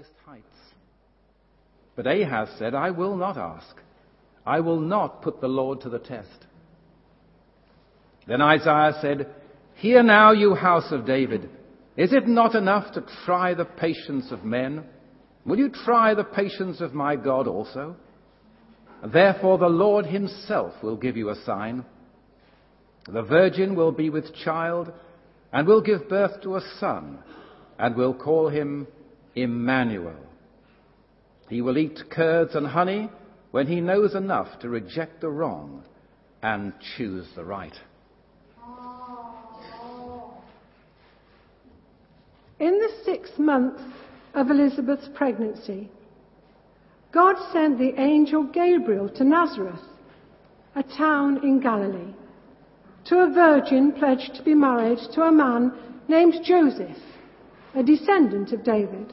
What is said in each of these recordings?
highest heights. But Ahaz said, I will not ask. I will not put the Lord to the test. Then Isaiah said, Hear now, you house of David. Is it not enough to try the patience of men? Will you try the patience of my God also? Therefore, the Lord himself will give you a sign. The virgin will be with child and will give birth to a son and will call him Emmanuel. He will eat curds and honey when he knows enough to reject the wrong and choose the right. In the sixth month of Elizabeth's pregnancy, God sent the angel Gabriel to Nazareth, a town in Galilee, to a virgin pledged to be married to a man named Joseph, a descendant of David.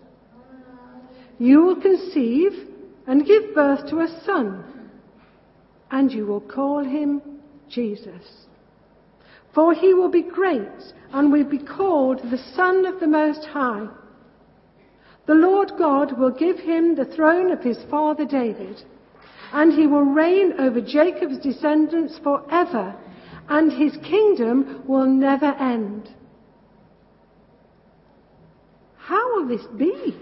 You will conceive and give birth to a son, and you will call him Jesus. For he will be great and will be called the Son of the Most High. The Lord God will give him the throne of his father David, and he will reign over Jacob's descendants forever, and his kingdom will never end. How will this be?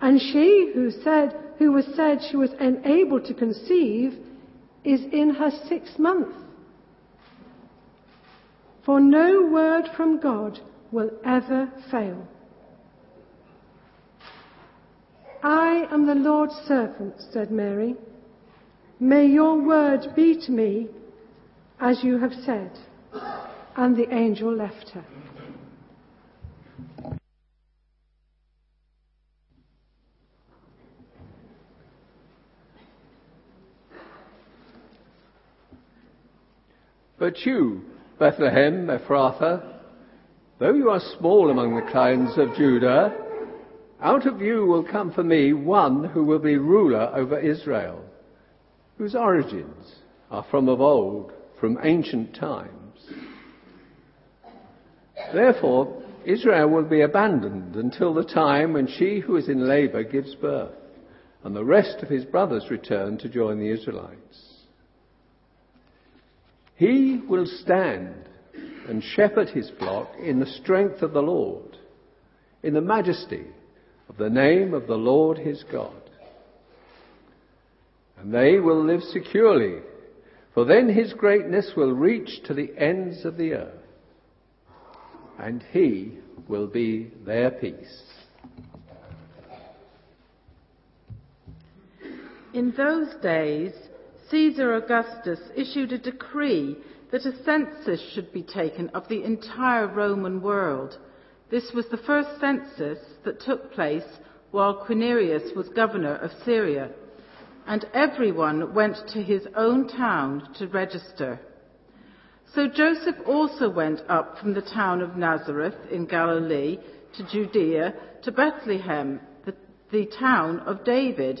And she who said, who was said she was unable to conceive is in her sixth month. For no word from God will ever fail. I am the Lord's servant, said Mary. May your word be to me as you have said. And the angel left her. But you, Bethlehem Ephrathah, though you are small among the clans of Judah, out of you will come for me one who will be ruler over Israel whose origins are from of old, from ancient times. Therefore, Israel will be abandoned until the time when she who is in labor gives birth, and the rest of his brothers return to join the Israelites. He will stand and shepherd his flock in the strength of the Lord, in the majesty of the name of the Lord his God and they will live securely, for then his greatness will reach to the ends of the earth, and he will be their peace. In those days, Caesar Augustus issued a decree that a census should be taken of the entire Roman world. This was the first census that took place while Quirinius was governor of Syria and everyone went to his own town to register. So Joseph also went up from the town of Nazareth in Galilee to Judea to Bethlehem, the, the town of David,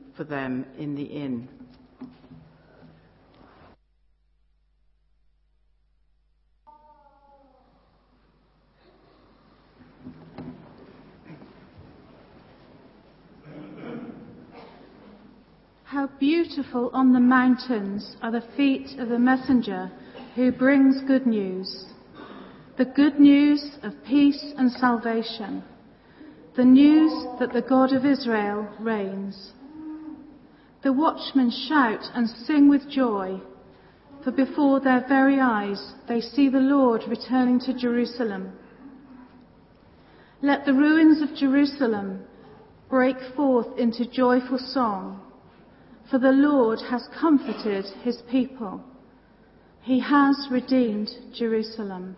for them in the inn. How beautiful on the mountains are the feet of the messenger who brings good news. The good news of peace and salvation. The news that the God of Israel reigns. The watchmen shout and sing with joy, for before their very eyes they see the Lord returning to Jerusalem. Let the ruins of Jerusalem break forth into joyful song, for the Lord has comforted his people. He has redeemed Jerusalem.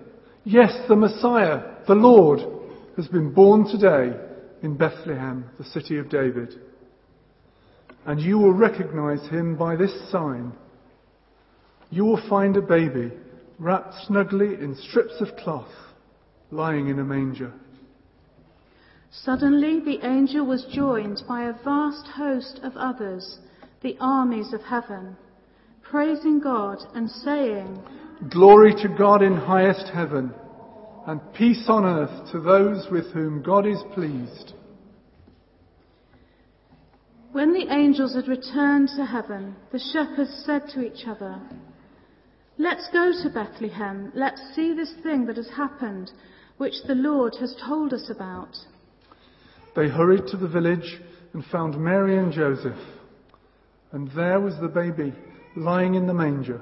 Yes, the Messiah, the Lord, has been born today in Bethlehem, the city of David. And you will recognize him by this sign. You will find a baby wrapped snugly in strips of cloth, lying in a manger. Suddenly the angel was joined by a vast host of others, the armies of heaven, praising God and saying, Glory to God in highest heaven, and peace on earth to those with whom God is pleased. When the angels had returned to heaven, the shepherds said to each other, Let's go to Bethlehem. Let's see this thing that has happened, which the Lord has told us about. They hurried to the village and found Mary and Joseph. And there was the baby lying in the manger.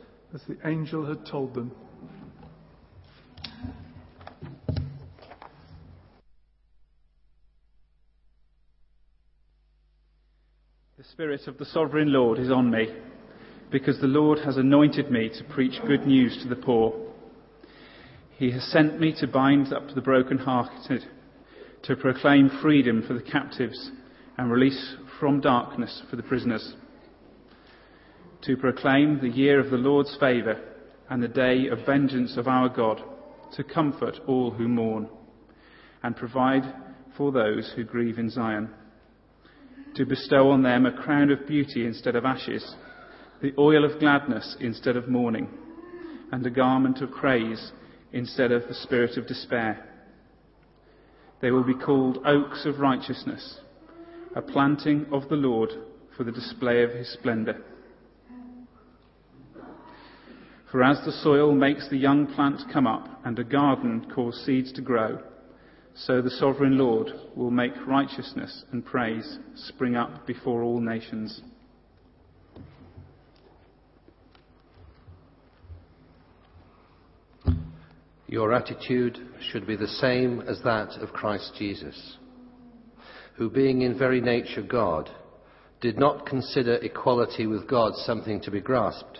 as the angel had told them. The Spirit of the Sovereign Lord is on me, because the Lord has anointed me to preach good news to the poor. He has sent me to bind up the brokenhearted, to proclaim freedom for the captives and release from darkness for the prisoners to proclaim the year of the Lord's favour and the day of vengeance of our God, to comfort all who mourn, and provide for those who grieve in Zion, to bestow on them a crown of beauty instead of ashes, the oil of gladness instead of mourning, and a garment of praise instead of the spirit of despair. They will be called oaks of righteousness, a planting of the Lord for the display of his splendour. For as the soil makes the young plant come up and a garden cause seeds to grow, so the sovereign Lord will make righteousness and praise spring up before all nations. Your attitude should be the same as that of Christ Jesus, who, being in very nature God, did not consider equality with God something to be grasped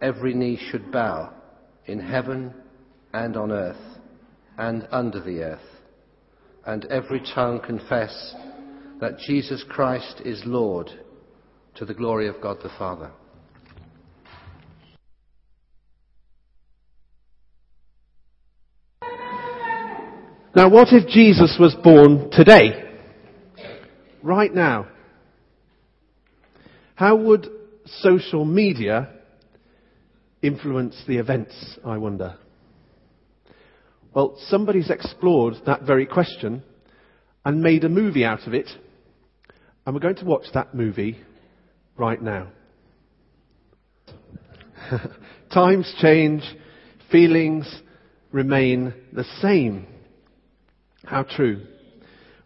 every knee should bow in heaven and on earth and under the earth, and every tongue confess that Jesus Christ is Lord to the glory of God the Father. Now, what if Jesus was born today? Right now? How would social media influence the events, I wonder? Well, somebody's explored that very question and made a movie out of it, and we're going to watch that movie right now. Times change, feelings remain the same. How true.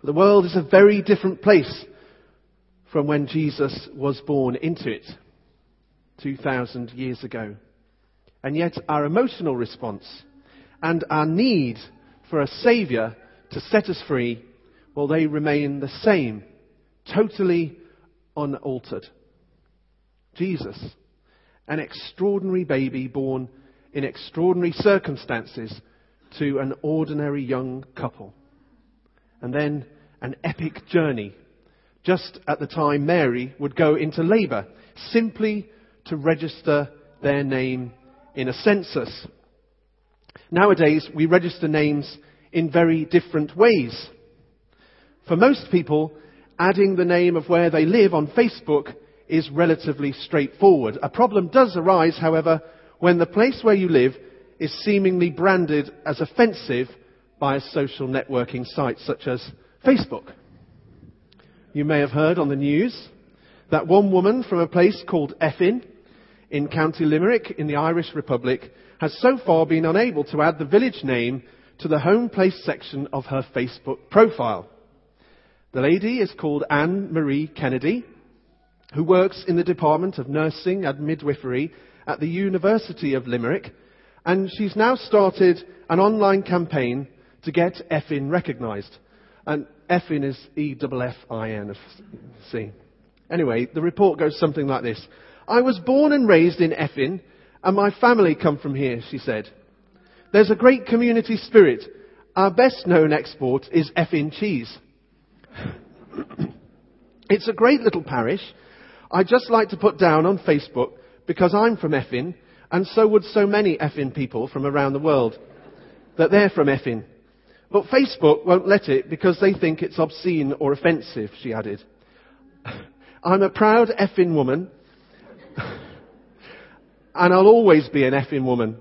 The world is a very different place from when Jesus was born into it 2,000 years ago. And yet our emotional response and our need for a Saviour to set us free, well, they remain the same, totally unaltered. Jesus, an extraordinary baby born in extraordinary circumstances to an ordinary young couple and then an epic journey just at the time Mary would go into labour, simply to register their name in a census. Nowadays, we register names in very different ways. For most people, adding the name of where they live on Facebook is relatively straightforward. A problem does arise, however, when the place where you live is seemingly branded as offensive by a social networking site such as Facebook. You may have heard on the news that one woman from a place called Effin in County Limerick in the Irish Republic has so far been unable to add the village name to the home place section of her Facebook profile. The lady is called Anne Marie Kennedy, who works in the Department of Nursing and Midwifery at the University of Limerick, and she's now started an online campaign to get Effin recognised. And Effin is E-F-F-I-N. Anyway, the report goes something like this. I was born and raised in Effin, and my family come from here, she said. There's a great community spirit. Our best known export is Effin cheese. it's a great little parish. I'd just like to put down on Facebook because I'm from Effin, and so would so many Effin people from around the world, that they're from Effin. But Facebook won't let it because they think it's obscene or offensive, she added. I'm a proud Effin woman, and I'll always be an effing woman.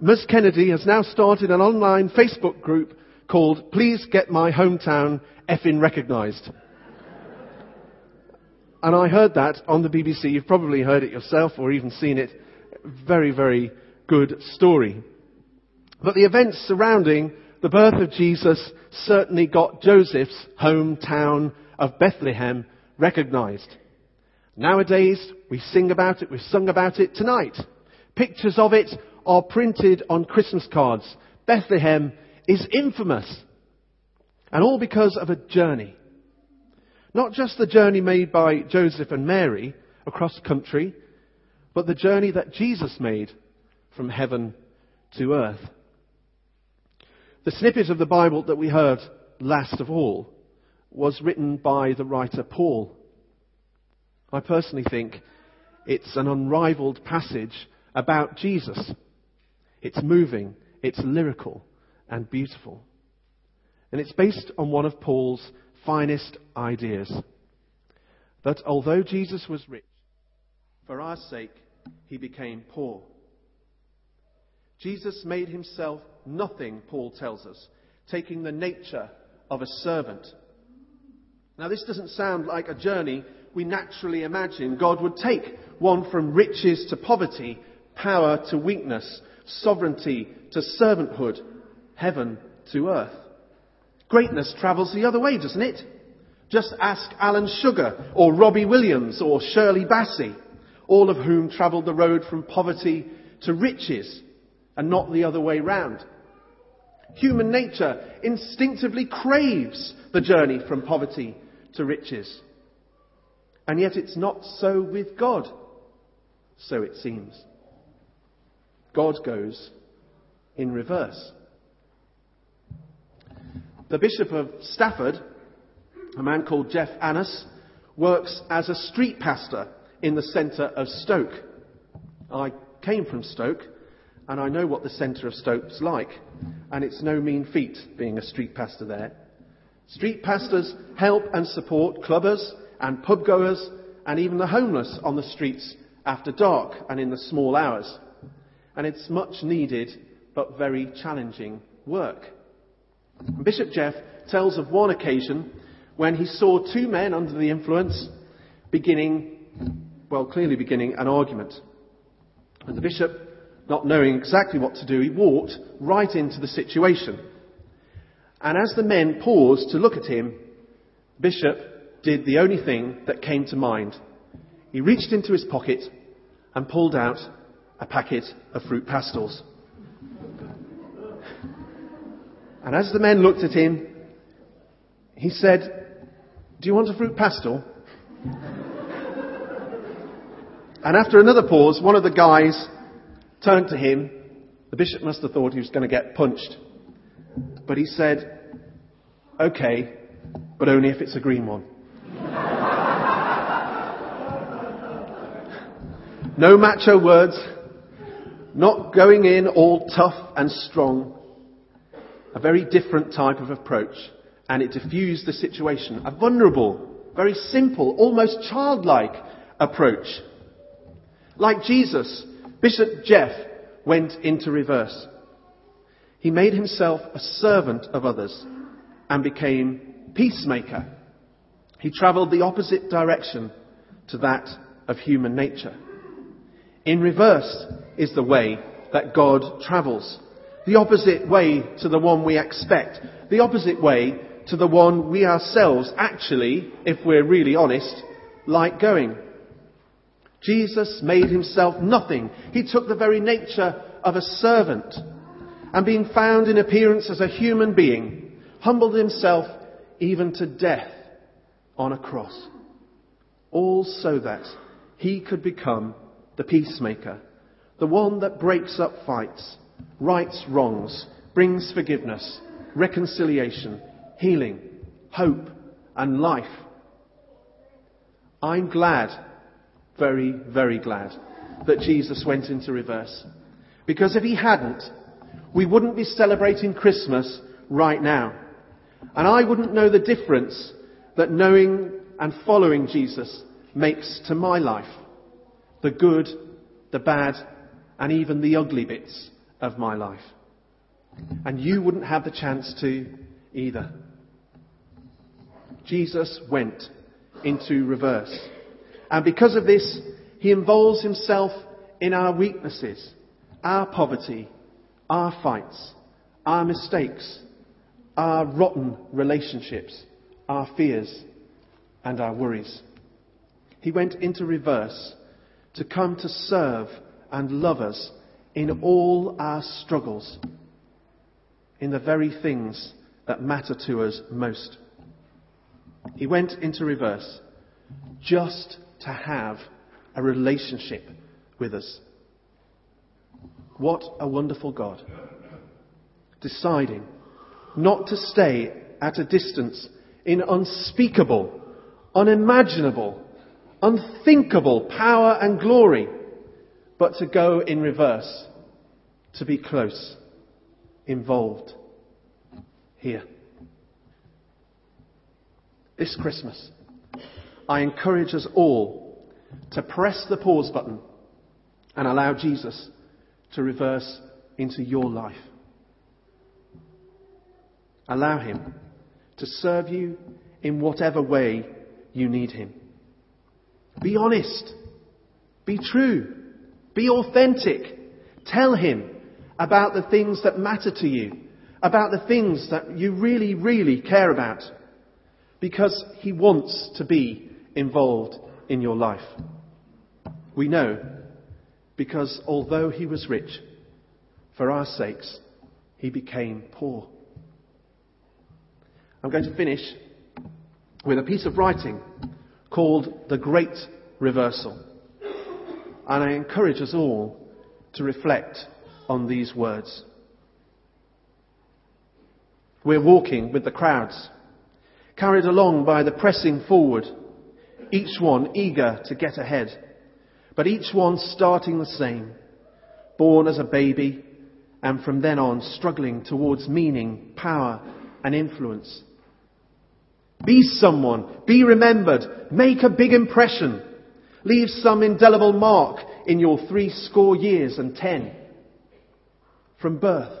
Ms. Kennedy has now started an online Facebook group called Please Get My Hometown Effing Recognised. And I heard that on the BBC. You've probably heard it yourself or even seen it. Very, very good story. But the events surrounding the birth of Jesus certainly got Joseph's hometown of Bethlehem recognized. Nowadays, we sing about it, we've sung about it tonight. Pictures of it are printed on Christmas cards. Bethlehem is infamous. And all because of a journey. Not just the journey made by Joseph and Mary across country, but the journey that Jesus made from heaven to earth. The snippet of the Bible that we heard last of all was written by the writer Paul. I personally think it's an unrivaled passage about Jesus. It's moving, it's lyrical and beautiful. And it's based on one of Paul's finest ideas. That although Jesus was rich, for our sake he became poor. Jesus made himself nothing, Paul tells us, taking the nature of a servant. Now, this doesn't sound like a journey we naturally imagine God would take one from riches to poverty, power to weakness, sovereignty to servanthood, heaven to earth. Greatness travels the other way, doesn't it? Just ask Alan Sugar or Robbie Williams or Shirley Bassey, all of whom travelled the road from poverty to riches and not the other way round. Human nature instinctively craves the journey from poverty to riches. And yet it's not so with God, so it seems. God goes in reverse. The Bishop of Stafford, a man called Geoff Annas, works as a street pastor in the centre of Stoke. I came from Stoke, and I know what the centre of Stoke's like, and it's no mean feat being a street pastor there. Street pastors help and support clubbers and pubgoers and even the homeless on the streets after dark and in the small hours. And it's much needed but very challenging work. Bishop Geoff tells of one occasion when he saw two men under the influence beginning, well, clearly beginning an argument. And the bishop, not knowing exactly what to do, he walked right into the situation. And as the men paused to look at him, Bishop did the only thing that came to mind. He reached into his pocket and pulled out a packet of fruit pastels. And as the men looked at him, he said, Do you want a fruit pastel? and after another pause, one of the guys turned to him. The bishop must have thought he was going to get punched. But he said, Okay, but only if it's a green one. No macho words, not going in all tough and strong. A very different type of approach, and it diffused the situation. A vulnerable, very simple, almost childlike approach. Like Jesus, Bishop Geoff went into reverse. He made himself a servant of others and became peacemaker. He travelled the opposite direction to that of human nature. In reverse is the way that God travels. The opposite way to the one we expect. The opposite way to the one we ourselves actually, if we're really honest, like going. Jesus made himself nothing. He took the very nature of a servant and being found in appearance as a human being, humbled himself even to death on a cross. All so that he could become the peacemaker, the one that breaks up fights, rights wrongs, brings forgiveness, reconciliation, healing, hope, and life. I'm glad, very, very glad, that Jesus went into reverse. Because if he hadn't, we wouldn't be celebrating Christmas right now. And I wouldn't know the difference that knowing and following Jesus makes to my life. The good, the bad, and even the ugly bits of my life. And you wouldn't have the chance to either. Jesus went into reverse. And because of this, he involves himself in our weaknesses, our poverty, our fights, our mistakes, our rotten relationships, our fears, and our worries. He went into reverse to come to serve and love us in all our struggles, in the very things that matter to us most. He went into reverse just to have a relationship with us. What a wonderful God. Deciding not to stay at a distance in unspeakable, unimaginable, unthinkable power and glory, but to go in reverse, to be close, involved, here. This Christmas, I encourage us all to press the pause button and allow Jesus to reverse into your life. Allow Him to serve you in whatever way you need Him. Be honest. Be true. Be authentic. Tell Him about the things that matter to you, about the things that you really, really care about, because He wants to be involved in your life. We know because although he was rich, for our sakes, he became poor. I'm going to finish with a piece of writing called The Great Reversal. And I encourage us all to reflect on these words. We're walking with the crowds, carried along by the pressing forward, each one eager to get ahead, but each one starting the same, born as a baby, and from then on struggling towards meaning, power, and influence. Be someone, be remembered, make a big impression, leave some indelible mark in your three score years and ten. From birth,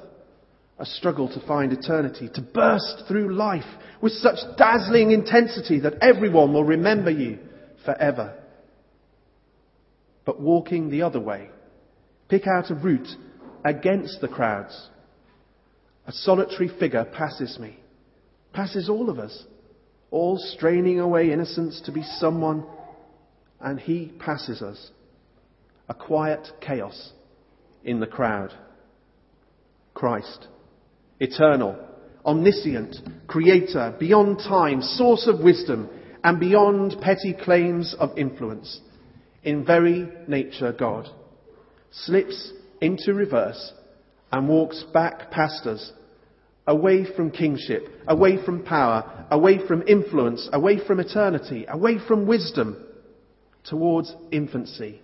a struggle to find eternity, to burst through life with such dazzling intensity that everyone will remember you forever. But walking the other way, pick out a route against the crowds. A solitary figure passes me, passes all of us, all straining away innocence to be someone, and he passes us. A quiet chaos in the crowd. Christ, eternal, omniscient, creator, beyond time, source of wisdom, and beyond petty claims of influence, in very nature God, slips into reverse and walks back past us, away from kingship, away from power, away from influence, away from eternity, away from wisdom, towards infancy,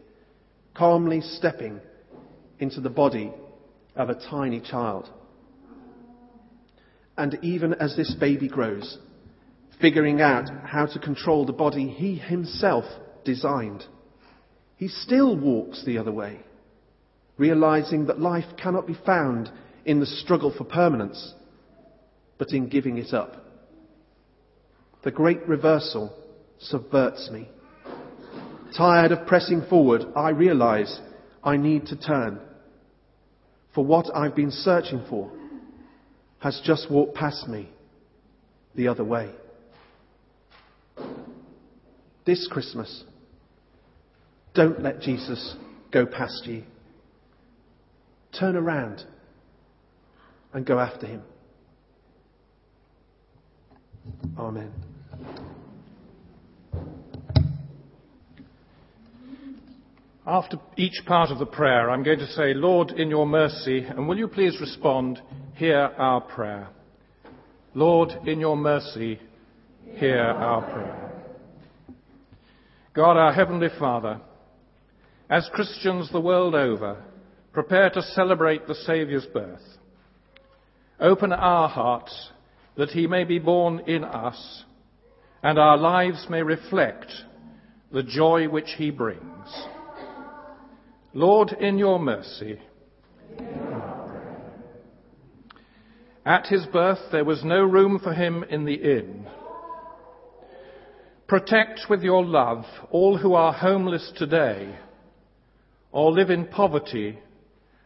calmly stepping into the body of a tiny child. And even as this baby grows, figuring out how to control the body he himself designed, he still walks the other way realizing that life cannot be found in the struggle for permanence, but in giving it up. The great reversal subverts me. Tired of pressing forward, I realize I need to turn. For what I've been searching for has just walked past me the other way. This Christmas, don't let Jesus go past you turn around and go after him. Amen. After each part of the prayer, I'm going to say, Lord, in your mercy, and will you please respond, hear our prayer. Lord, in your mercy, hear our prayer. God, our Heavenly Father, as Christians the world over, prepare to celebrate the Saviour's birth. Open our hearts that he may be born in us and our lives may reflect the joy which he brings. Lord, in your mercy, at his birth there was no room for him in the inn. Protect with your love all who are homeless today or live in poverty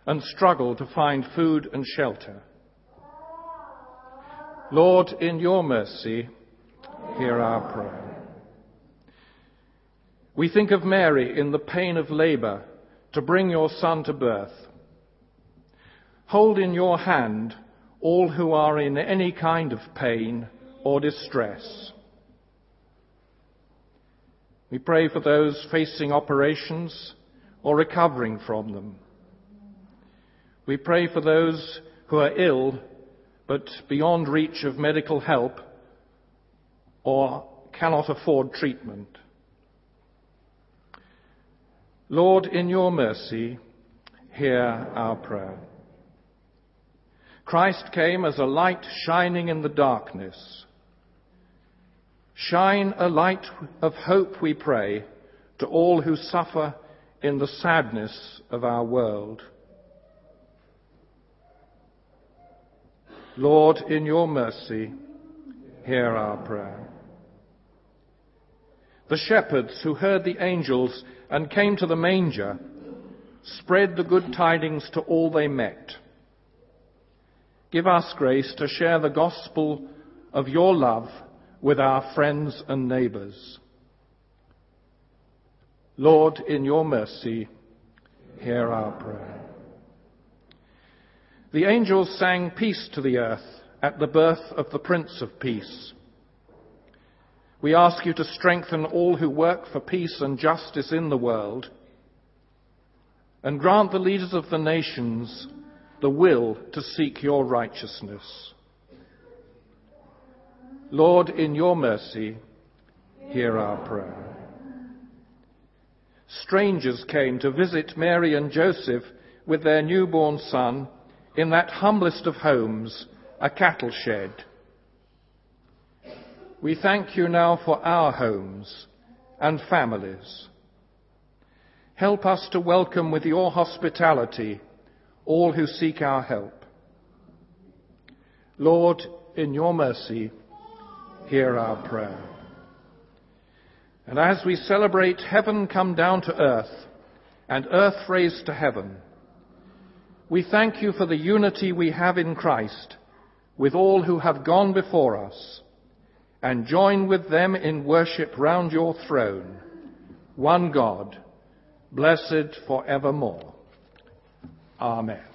and struggle to find food and shelter. Lord, in your mercy, hear our prayer. We think of Mary in the pain of labour to bring your son to birth. Hold in your hand all who are in any kind of pain or distress. We pray for those facing operations or recovering from them. We pray for those who are ill but beyond reach of medical help or cannot afford treatment. Lord, in your mercy, hear our prayer. Christ came as a light shining in the darkness. Shine a light of hope, we pray, to all who suffer in the sadness of our world. Lord, in your mercy, hear our prayer. The shepherds who heard the angels and came to the manger spread the good tidings to all they met. Give us grace to share the gospel of your love with our friends and neighbours. Lord, in your mercy, hear our prayer. The angels sang peace to the earth at the birth of the Prince of Peace. We ask you to strengthen all who work for peace and justice in the world and grant the leaders of the nations the will to seek your righteousness. Lord, in your mercy, hear our prayer. Strangers came to visit Mary and Joseph with their newborn son in that humblest of homes, a cattle shed. We thank you now for our homes and families. Help us to welcome with your hospitality all who seek our help. Lord, in your mercy, hear our prayer. And as we celebrate heaven come down to earth and earth raised to heaven, we thank you for the unity we have in Christ with all who have gone before us and join with them in worship round your throne, one God, blessed for evermore. Amen.